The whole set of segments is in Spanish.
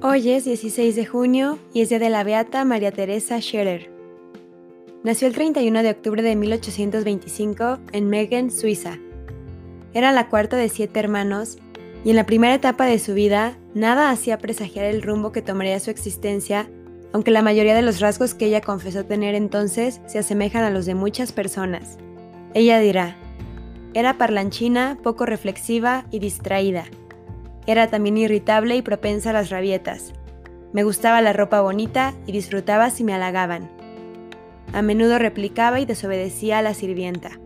Hoy es 16 de junio y es día de la beata María Teresa Scherer. Nació el 31 de octubre de 1825 en Megen, Suiza. Era la cuarta de siete hermanos y en la primera etapa de su vida nada hacía presagiar el rumbo que tomaría su existencia, aunque la mayoría de los rasgos que ella confesó tener entonces se asemejan a los de muchas personas. Ella dirá, era parlanchina, poco reflexiva y distraída era también irritable y propensa a las rabietas. Me gustaba la ropa bonita y disfrutaba si me halagaban. A menudo replicaba y desobedecía a la sirvienta.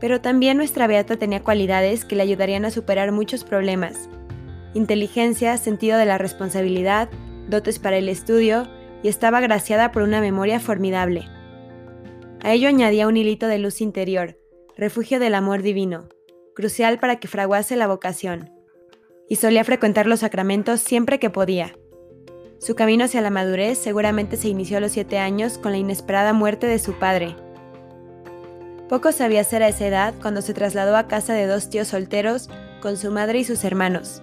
Pero también nuestra Beata tenía cualidades que le ayudarían a superar muchos problemas. Inteligencia, sentido de la responsabilidad, dotes para el estudio y estaba agraciada por una memoria formidable. A ello añadía un hilito de luz interior, refugio del amor divino, crucial para que fraguase la vocación y solía frecuentar los sacramentos siempre que podía. Su camino hacia la madurez seguramente se inició a los siete años con la inesperada muerte de su padre. Poco sabía hacer a esa edad cuando se trasladó a casa de dos tíos solteros con su madre y sus hermanos.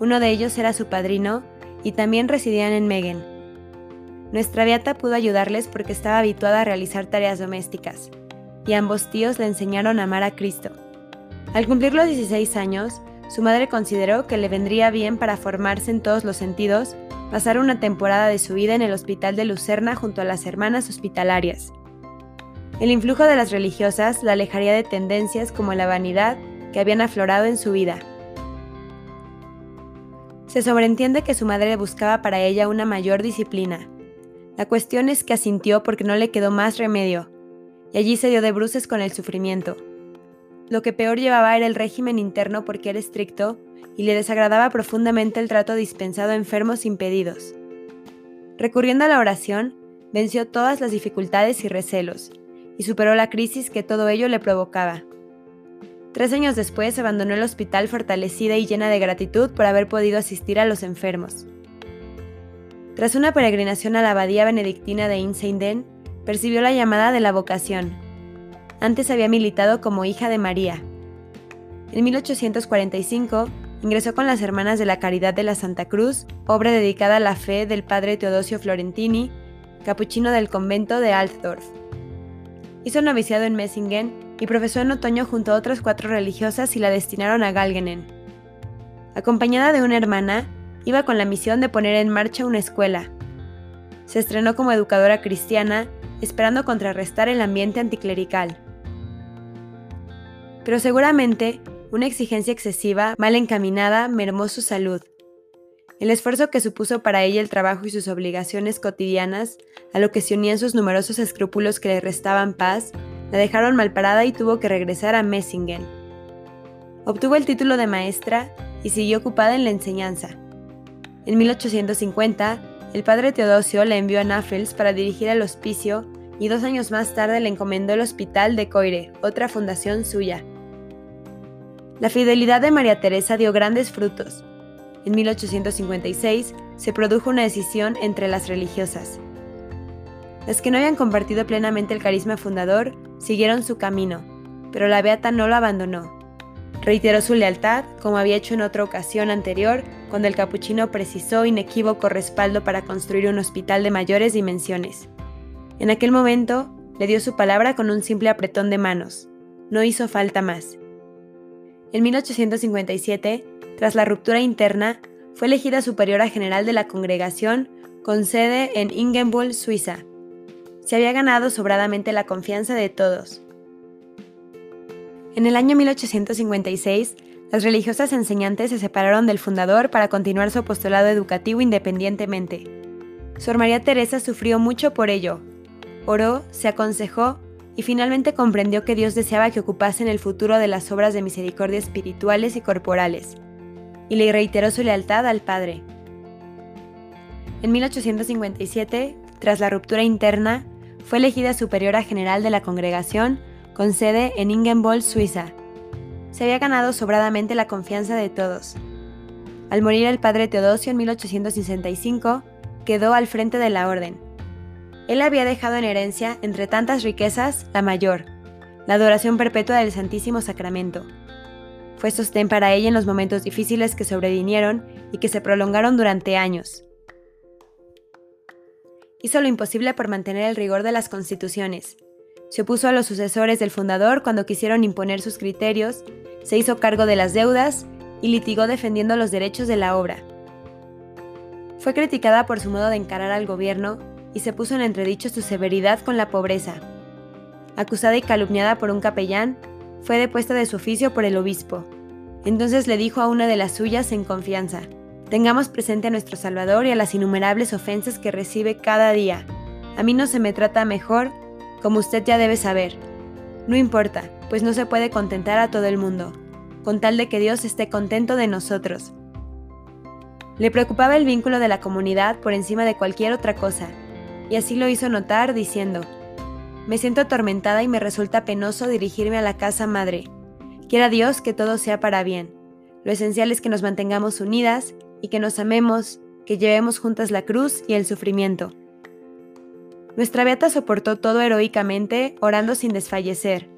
Uno de ellos era su padrino y también residían en Megen. Nuestra beata pudo ayudarles porque estaba habituada a realizar tareas domésticas, y ambos tíos le enseñaron a amar a Cristo. Al cumplir los 16 años, su madre consideró que le vendría bien para formarse en todos los sentidos pasar una temporada de su vida en el hospital de Lucerna junto a las hermanas hospitalarias. El influjo de las religiosas la alejaría de tendencias como la vanidad que habían aflorado en su vida. Se sobreentiende que su madre buscaba para ella una mayor disciplina. La cuestión es que asintió porque no le quedó más remedio, y allí se dio de bruces con el sufrimiento. Lo que peor llevaba era el régimen interno porque era estricto y le desagradaba profundamente el trato dispensado a enfermos impedidos. Recurriendo a la oración, venció todas las dificultades y recelos, y superó la crisis que todo ello le provocaba. Tres años después abandonó el hospital fortalecida y llena de gratitud por haber podido asistir a los enfermos. Tras una peregrinación a la abadía benedictina de Inseinden, percibió la llamada de la vocación antes había militado como hija de María. En 1845 ingresó con las Hermanas de la Caridad de la Santa Cruz, obra dedicada a la fe del padre Teodosio Florentini, capuchino del convento de Altdorf. Hizo noviciado en Messingen y profesó en otoño junto a otras cuatro religiosas y la destinaron a Galgenen. Acompañada de una hermana, iba con la misión de poner en marcha una escuela. Se estrenó como educadora cristiana, esperando contrarrestar el ambiente anticlerical pero seguramente una exigencia excesiva, mal encaminada, mermó su salud. El esfuerzo que supuso para ella el trabajo y sus obligaciones cotidianas, a lo que se unían sus numerosos escrúpulos que le restaban paz, la dejaron malparada y tuvo que regresar a Messingen. Obtuvo el título de maestra y siguió ocupada en la enseñanza. En 1850, el padre Teodosio la envió a Nafels para dirigir el hospicio y dos años más tarde le encomendó el hospital de Coire, otra fundación suya. La fidelidad de María Teresa dio grandes frutos. En 1856 se produjo una decisión entre las religiosas. Las que no habían compartido plenamente el carisma fundador siguieron su camino, pero la beata no lo abandonó. Reiteró su lealtad, como había hecho en otra ocasión anterior, cuando el capuchino precisó inequívoco respaldo para construir un hospital de mayores dimensiones. En aquel momento, le dio su palabra con un simple apretón de manos. No hizo falta más. En 1857, tras la ruptura interna, fue elegida superiora general de la congregación con sede en Ingenbull, Suiza. Se había ganado sobradamente la confianza de todos. En el año 1856, las religiosas enseñantes se separaron del fundador para continuar su apostolado educativo independientemente. Sor María Teresa sufrió mucho por ello. Oró, se aconsejó y finalmente comprendió que Dios deseaba que ocupasen el futuro de las obras de misericordia espirituales y corporales, y le reiteró su lealtad al Padre. En 1857, tras la ruptura interna, fue elegida superiora general de la congregación con sede en Ingenboll, Suiza. Se había ganado sobradamente la confianza de todos. Al morir el padre Teodosio en 1865, quedó al frente de la orden, él había dejado en herencia, entre tantas riquezas, la mayor, la adoración perpetua del Santísimo Sacramento. fue sostén para ella en los momentos difíciles que sobrevinieron y que se prolongaron durante años. Hizo lo imposible por mantener el rigor de las constituciones. Se opuso a los sucesores del fundador cuando quisieron imponer sus criterios, se hizo cargo de las deudas y litigó defendiendo los derechos de la obra. Fue criticada por su modo de encarar al gobierno y se puso en entredicho su severidad con la pobreza. Acusada y calumniada por un capellán, fue depuesta de su oficio por el obispo. Entonces le dijo a una de las suyas en confianza, Tengamos presente a nuestro Salvador y a las innumerables ofensas que recibe cada día. A mí no se me trata mejor, como usted ya debe saber. No importa, pues no se puede contentar a todo el mundo, con tal de que Dios esté contento de nosotros. Le preocupaba el vínculo de la comunidad por encima de cualquier otra cosa, y así lo hizo notar diciendo, Me siento atormentada y me resulta penoso dirigirme a la casa madre. Quiera Dios que todo sea para bien. Lo esencial es que nos mantengamos unidas y que nos amemos, que llevemos juntas la cruz y el sufrimiento. Nuestra beata soportó todo heroicamente, orando sin desfallecer.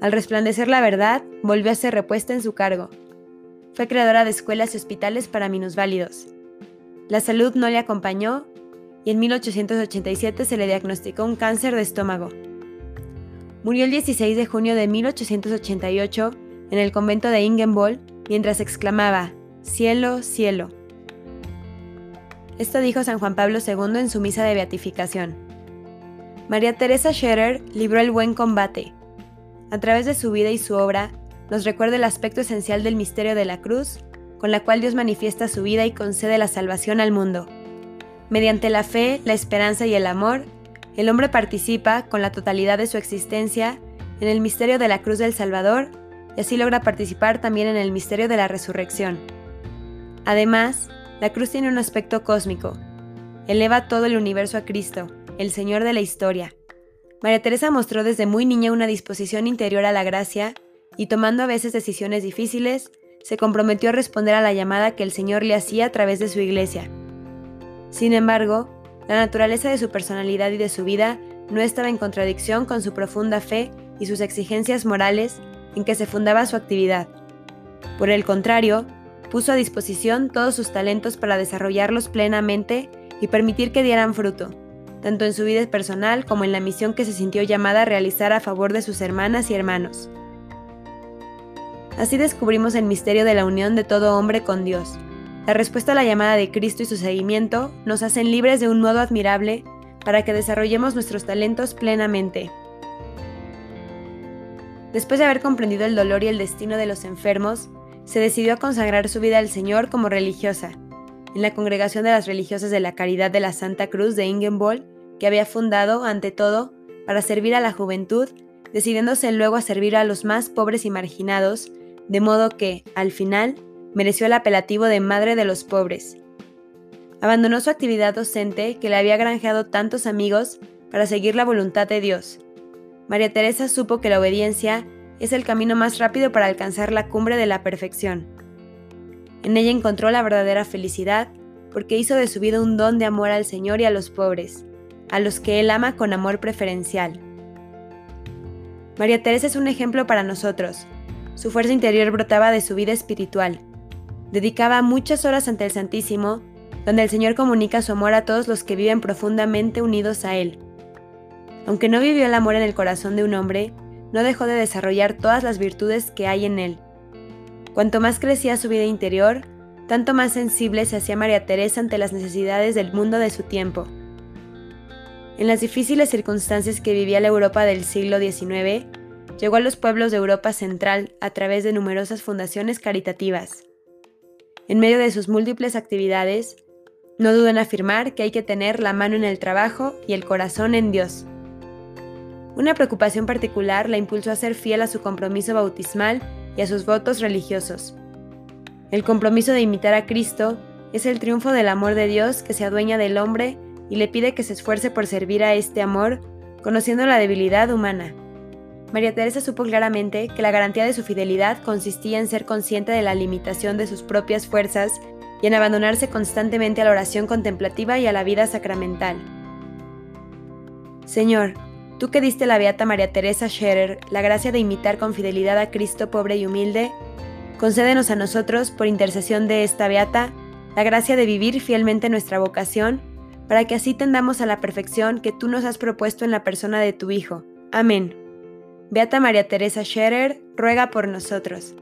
Al resplandecer la verdad, volvió a ser repuesta en su cargo. Fue creadora de escuelas y hospitales para minusválidos. La salud no le acompañó y en 1887 se le diagnosticó un cáncer de estómago. Murió el 16 de junio de 1888 en el convento de Ingenboll mientras exclamaba, Cielo, cielo. Esto dijo San Juan Pablo II en su misa de beatificación. María Teresa Scherer libró el buen combate. A través de su vida y su obra, nos recuerda el aspecto esencial del misterio de la cruz, con la cual Dios manifiesta su vida y concede la salvación al mundo. Mediante la fe, la esperanza y el amor, el hombre participa, con la totalidad de su existencia, en el misterio de la cruz del Salvador y así logra participar también en el misterio de la resurrección. Además, la cruz tiene un aspecto cósmico. Eleva todo el universo a Cristo, el Señor de la historia. María Teresa mostró desde muy niña una disposición interior a la gracia y tomando a veces decisiones difíciles, se comprometió a responder a la llamada que el Señor le hacía a través de su iglesia. Sin embargo, la naturaleza de su personalidad y de su vida no estaba en contradicción con su profunda fe y sus exigencias morales en que se fundaba su actividad. Por el contrario, puso a disposición todos sus talentos para desarrollarlos plenamente y permitir que dieran fruto, tanto en su vida personal como en la misión que se sintió llamada a realizar a favor de sus hermanas y hermanos. Así descubrimos el misterio de la unión de todo hombre con Dios. La respuesta a la llamada de Cristo y su seguimiento nos hacen libres de un modo admirable para que desarrollemos nuestros talentos plenamente. Después de haber comprendido el dolor y el destino de los enfermos, se decidió a consagrar su vida al Señor como religiosa, en la Congregación de las Religiosas de la Caridad de la Santa Cruz de Ingenboll, que había fundado, ante todo, para servir a la juventud, decidiéndose luego a servir a los más pobres y marginados, de modo que, al final, mereció el apelativo de Madre de los Pobres. Abandonó su actividad docente, que le había granjeado tantos amigos, para seguir la voluntad de Dios, María Teresa supo que la obediencia es el camino más rápido para alcanzar la cumbre de la perfección. En ella encontró la verdadera felicidad porque hizo de su vida un don de amor al Señor y a los pobres, a los que Él ama con amor preferencial. María Teresa es un ejemplo para nosotros. Su fuerza interior brotaba de su vida espiritual. Dedicaba muchas horas ante el Santísimo, donde el Señor comunica su amor a todos los que viven profundamente unidos a Él. Aunque no vivió el amor en el corazón de un hombre, no dejó de desarrollar todas las virtudes que hay en él. Cuanto más crecía su vida interior, tanto más sensible se hacía María Teresa ante las necesidades del mundo de su tiempo. En las difíciles circunstancias que vivía la Europa del siglo XIX, llegó a los pueblos de Europa Central a través de numerosas fundaciones caritativas. En medio de sus múltiples actividades, no dudo en afirmar que hay que tener la mano en el trabajo y el corazón en Dios. Una preocupación particular la impulsó a ser fiel a su compromiso bautismal y a sus votos religiosos. El compromiso de imitar a Cristo es el triunfo del amor de Dios que se adueña del hombre y le pide que se esfuerce por servir a este amor, conociendo la debilidad humana. María Teresa supo claramente que la garantía de su fidelidad consistía en ser consciente de la limitación de sus propias fuerzas y en abandonarse constantemente a la oración contemplativa y a la vida sacramental. Señor, Tú que diste a la beata María Teresa Scherer la gracia de imitar con fidelidad a Cristo pobre y humilde, concédenos a nosotros, por intercesión de esta beata, la gracia de vivir fielmente nuestra vocación, para que así tendamos a la perfección que tú nos has propuesto en la persona de tu Hijo. Amén. Beata María Teresa Scherer, ruega por nosotros.